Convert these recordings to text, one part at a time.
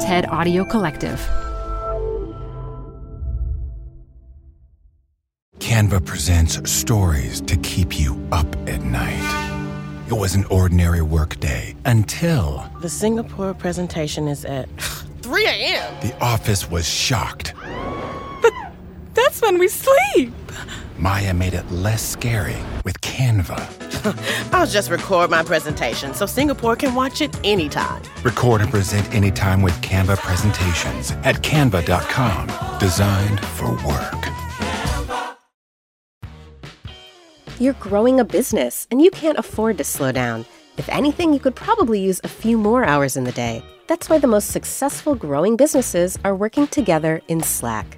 TED Audio Collective. Canva presents stories to keep you up at night. It was an ordinary workday until The Singapore presentation is at 3 a.m. the office was shocked. But That's when we sleep. Maya made it less scary with Canva. I'll just record my presentation so Singapore can watch it anytime. Record and present anytime with Canva presentations at canva.com. Designed for work. You're growing a business and you can't afford to slow down. If anything, you could probably use a few more hours in the day. That's why the most successful growing businesses are working together in Slack.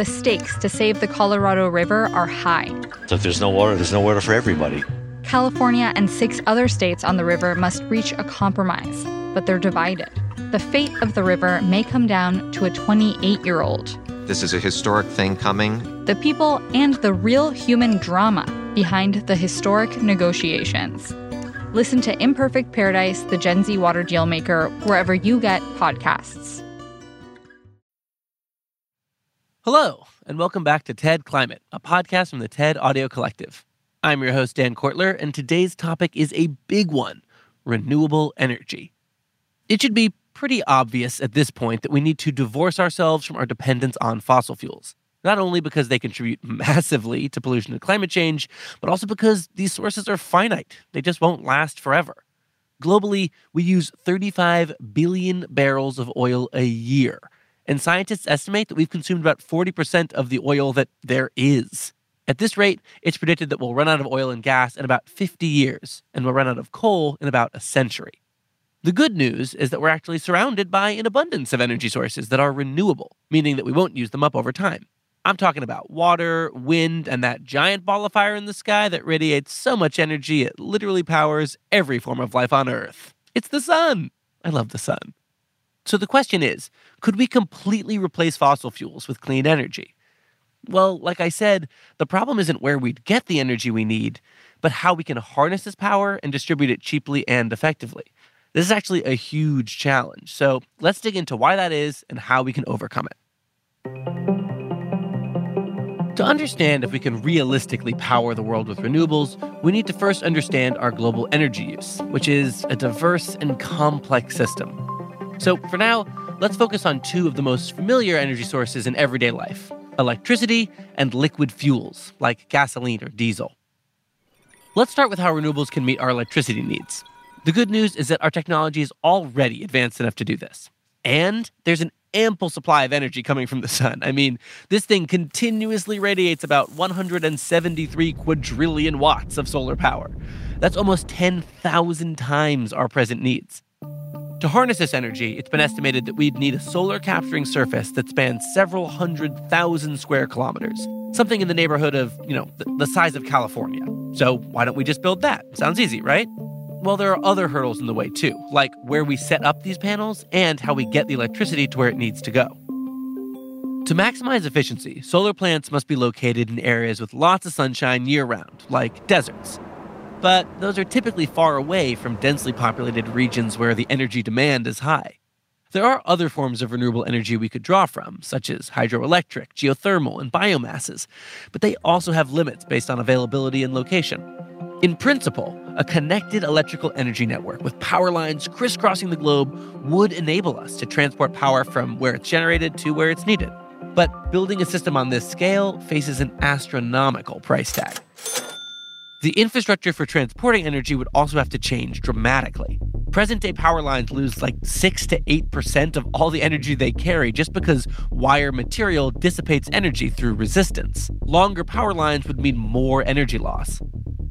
The stakes to save the Colorado River are high. So if there's no water, there's no water for everybody. California and six other states on the river must reach a compromise, but they're divided. The fate of the river may come down to a 28 year old. This is a historic thing coming. The people and the real human drama behind the historic negotiations. Listen to Imperfect Paradise, the Gen Z water deal maker, wherever you get podcasts. Hello, and welcome back to TED Climate, a podcast from the TED Audio Collective. I'm your host, Dan Kwartler, and today's topic is a big one renewable energy. It should be pretty obvious at this point that we need to divorce ourselves from our dependence on fossil fuels, not only because they contribute massively to pollution and climate change, but also because these sources are finite. They just won't last forever. Globally, we use 35 billion barrels of oil a year. And scientists estimate that we've consumed about 40% of the oil that there is. At this rate, it's predicted that we'll run out of oil and gas in about 50 years, and we'll run out of coal in about a century. The good news is that we're actually surrounded by an abundance of energy sources that are renewable, meaning that we won't use them up over time. I'm talking about water, wind, and that giant ball of fire in the sky that radiates so much energy it literally powers every form of life on Earth. It's the sun. I love the sun. So the question is could we completely replace fossil fuels with clean energy? Well, like I said, the problem isn't where we'd get the energy we need, but how we can harness this power and distribute it cheaply and effectively. This is actually a huge challenge. So let's dig into why that is and how we can overcome it. To understand if we can realistically power the world with renewables, we need to first understand our global energy use, which is a diverse and complex system. So, for now, let's focus on two of the most familiar energy sources in everyday life electricity and liquid fuels, like gasoline or diesel. Let's start with how renewables can meet our electricity needs. The good news is that our technology is already advanced enough to do this. And there's an ample supply of energy coming from the sun. I mean, this thing continuously radiates about 173 quadrillion watts of solar power. That's almost 10,000 times our present needs. To harness this energy, it's been estimated that we'd need a solar capturing surface that spans several hundred thousand square kilometers, something in the neighborhood of, you know, the, the size of California. So why don't we just build that? Sounds easy, right? Well, there are other hurdles in the way too, like where we set up these panels and how we get the electricity to where it needs to go. To maximize efficiency, solar plants must be located in areas with lots of sunshine year round, like deserts. But those are typically far away from densely populated regions where the energy demand is high. There are other forms of renewable energy we could draw from, such as hydroelectric, geothermal, and biomasses, but they also have limits based on availability and location. In principle, a connected electrical energy network with power lines crisscrossing the globe would enable us to transport power from where it's generated to where it's needed. But building a system on this scale faces an astronomical price tag. The infrastructure for transporting energy would also have to change dramatically. Present day power lines lose like 6 to 8% of all the energy they carry just because wire material dissipates energy through resistance. Longer power lines would mean more energy loss.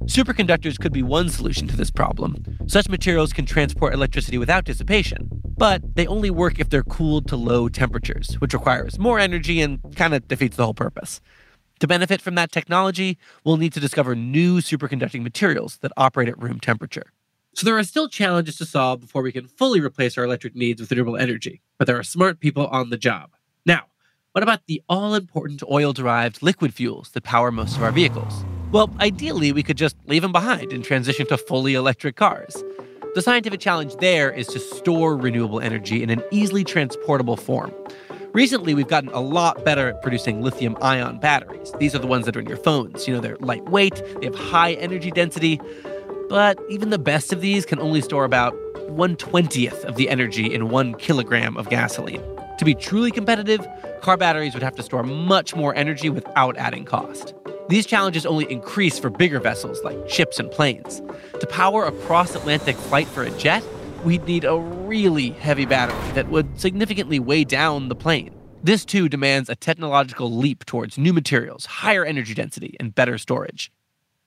Superconductors could be one solution to this problem. Such materials can transport electricity without dissipation, but they only work if they're cooled to low temperatures, which requires more energy and kind of defeats the whole purpose. To benefit from that technology, we'll need to discover new superconducting materials that operate at room temperature. So there are still challenges to solve before we can fully replace our electric needs with renewable energy, but there are smart people on the job. Now, what about the all important oil derived liquid fuels that power most of our vehicles? Well, ideally, we could just leave them behind and transition to fully electric cars. The scientific challenge there is to store renewable energy in an easily transportable form. Recently, we've gotten a lot better at producing lithium ion batteries. These are the ones that are in your phones. You know, they're lightweight, they have high energy density, but even the best of these can only store about 120th of the energy in one kilogram of gasoline. To be truly competitive, car batteries would have to store much more energy without adding cost. These challenges only increase for bigger vessels like ships and planes. To power a cross Atlantic flight for a jet, we'd need a really heavy battery that would significantly weigh down the plane. This too demands a technological leap towards new materials, higher energy density, and better storage.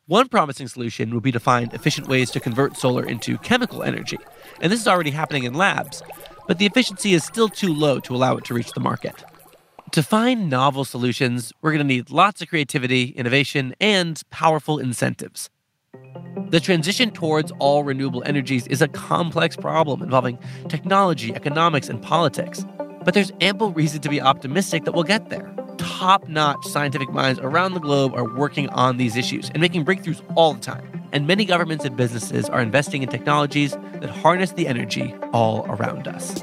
One promising solution would be to find efficient ways to convert solar into chemical energy, and this is already happening in labs, but the efficiency is still too low to allow it to reach the market. To find novel solutions, we're going to need lots of creativity, innovation, and powerful incentives. The transition towards all renewable energies is a complex problem involving technology, economics, and politics. But there's ample reason to be optimistic that we'll get there. Top notch scientific minds around the globe are working on these issues and making breakthroughs all the time. And many governments and businesses are investing in technologies that harness the energy all around us.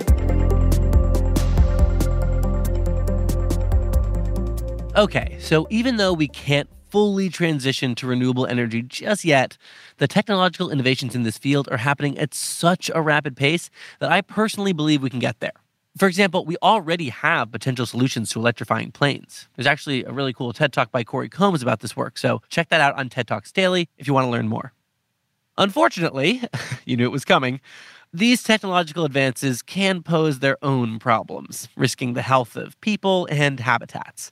Okay, so even though we can't fully transition to renewable energy just yet, the technological innovations in this field are happening at such a rapid pace that I personally believe we can get there. For example, we already have potential solutions to electrifying planes. There's actually a really cool TED Talk by Corey Combs about this work, so check that out on TED Talks Daily if you want to learn more. Unfortunately, you knew it was coming, these technological advances can pose their own problems, risking the health of people and habitats.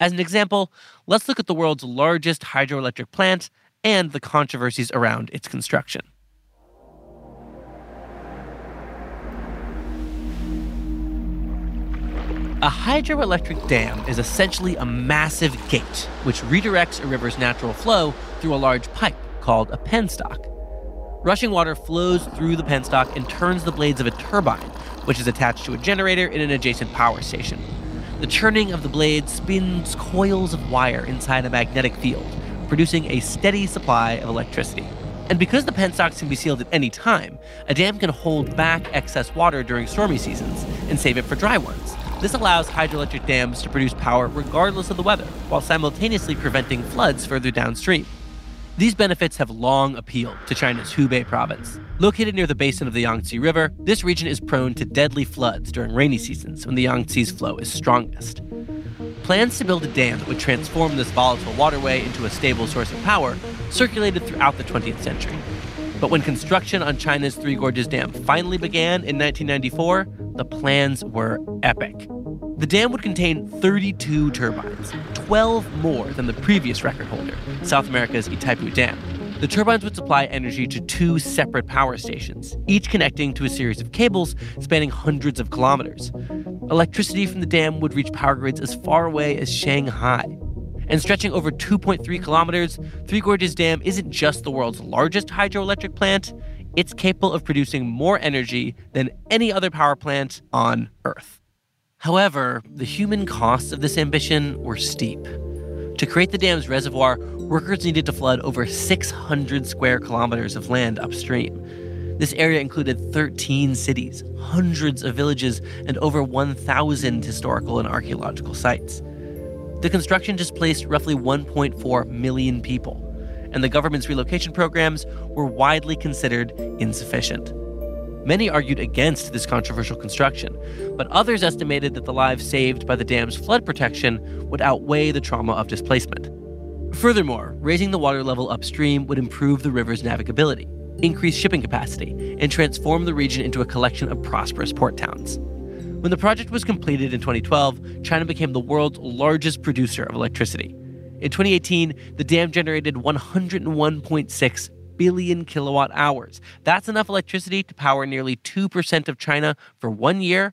As an example, let's look at the world's largest hydroelectric plant and the controversies around its construction. A hydroelectric dam is essentially a massive gate which redirects a river's natural flow through a large pipe called a penstock. Rushing water flows through the penstock and turns the blades of a turbine, which is attached to a generator in an adjacent power station. The churning of the blades spins coils of wire inside a magnetic field, producing a steady supply of electricity. And because the penstocks can be sealed at any time, a dam can hold back excess water during stormy seasons and save it for dry ones. This allows hydroelectric dams to produce power regardless of the weather, while simultaneously preventing floods further downstream. These benefits have long appealed to China's Hubei province. Located near the basin of the Yangtze River, this region is prone to deadly floods during rainy seasons when the Yangtze's flow is strongest. Plans to build a dam that would transform this volatile waterway into a stable source of power circulated throughout the 20th century. But when construction on China's Three Gorges Dam finally began in 1994, the plans were epic. The dam would contain 32 turbines, 12 more than the previous record holder, South America's Itaipu Dam. The turbines would supply energy to two separate power stations, each connecting to a series of cables spanning hundreds of kilometers. Electricity from the dam would reach power grids as far away as Shanghai. And stretching over 2.3 kilometers, Three Gorges Dam isn't just the world's largest hydroelectric plant, it's capable of producing more energy than any other power plant on Earth. However, the human costs of this ambition were steep. To create the dam's reservoir, workers needed to flood over 600 square kilometers of land upstream. This area included 13 cities, hundreds of villages, and over 1,000 historical and archaeological sites. The construction displaced roughly 1.4 million people, and the government's relocation programs were widely considered insufficient. Many argued against this controversial construction, but others estimated that the lives saved by the dam's flood protection would outweigh the trauma of displacement. Furthermore, raising the water level upstream would improve the river's navigability, increase shipping capacity, and transform the region into a collection of prosperous port towns. When the project was completed in 2012, China became the world's largest producer of electricity. In 2018, the dam generated 101.6 billion kilowatt hours. That's enough electricity to power nearly 2% of China for one year,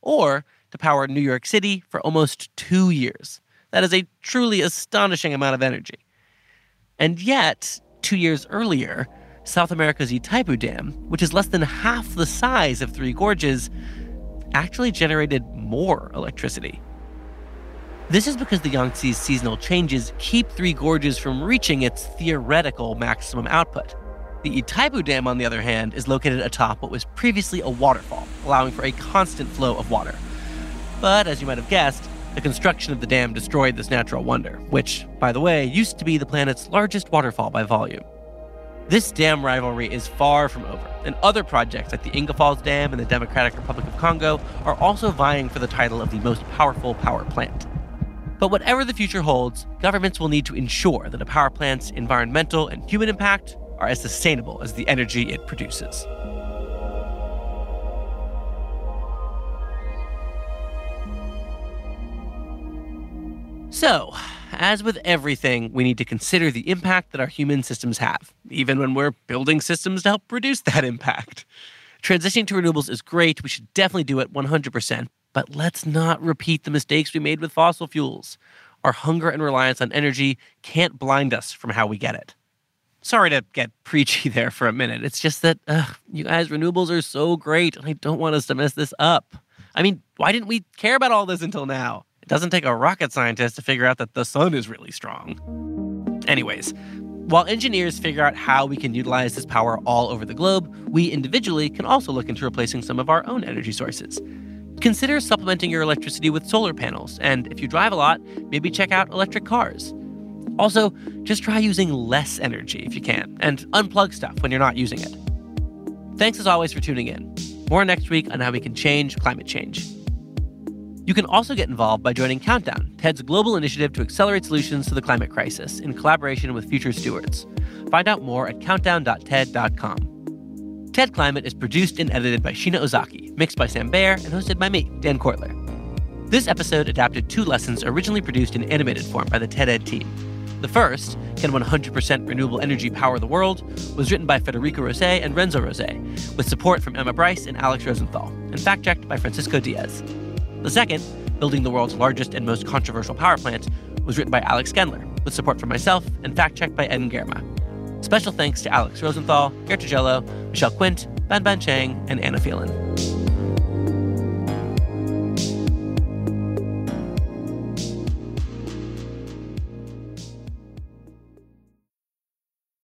or to power New York City for almost two years. That is a truly astonishing amount of energy. And yet, two years earlier, South America's Itaipu Dam, which is less than half the size of Three Gorges, actually generated more electricity. This is because the Yangtze's seasonal changes keep Three Gorges from reaching its theoretical maximum output. The Itaipu Dam, on the other hand, is located atop what was previously a waterfall, allowing for a constant flow of water. But as you might have guessed, the construction of the dam destroyed this natural wonder, which, by the way, used to be the planet's largest waterfall by volume. This dam rivalry is far from over, and other projects like the Inga Falls Dam in the Democratic Republic of Congo are also vying for the title of the most powerful power plant. But whatever the future holds, governments will need to ensure that a power plant's environmental and human impact are as sustainable as the energy it produces. So, as with everything, we need to consider the impact that our human systems have, even when we're building systems to help reduce that impact. Transitioning to renewables is great. We should definitely do it 100%, but let's not repeat the mistakes we made with fossil fuels. Our hunger and reliance on energy can't blind us from how we get it. Sorry to get preachy there for a minute. It's just that, ugh, you guys, renewables are so great, and I don't want us to mess this up. I mean, why didn't we care about all this until now? It doesn't take a rocket scientist to figure out that the sun is really strong. Anyways, while engineers figure out how we can utilize this power all over the globe, we individually can also look into replacing some of our own energy sources. Consider supplementing your electricity with solar panels, and if you drive a lot, maybe check out electric cars. Also, just try using less energy if you can, and unplug stuff when you're not using it. Thanks as always for tuning in. More next week on how we can change climate change. You can also get involved by joining Countdown, TED's global initiative to accelerate solutions to the climate crisis in collaboration with Future Stewards. Find out more at countdown.ted.com. TED Climate is produced and edited by Sheena Ozaki, mixed by Sam Bair, and hosted by me, Dan Kwartler. This episode adapted two lessons originally produced in animated form by the TED Ed team. The first, Can 100% Renewable Energy Power the World, was written by Federico Rosei and Renzo Rosei, with support from Emma Bryce and Alex Rosenthal, and fact checked by Francisco Diez. The second, Building the World's Largest and Most Controversial Power Plant, was written by Alex Gendler, with support from myself and fact checked by Eden Girma. Special thanks to Alex Rosenthal, Gerta Xhelo, Michelle Quint, Banban Cheng, and Anna Phelan.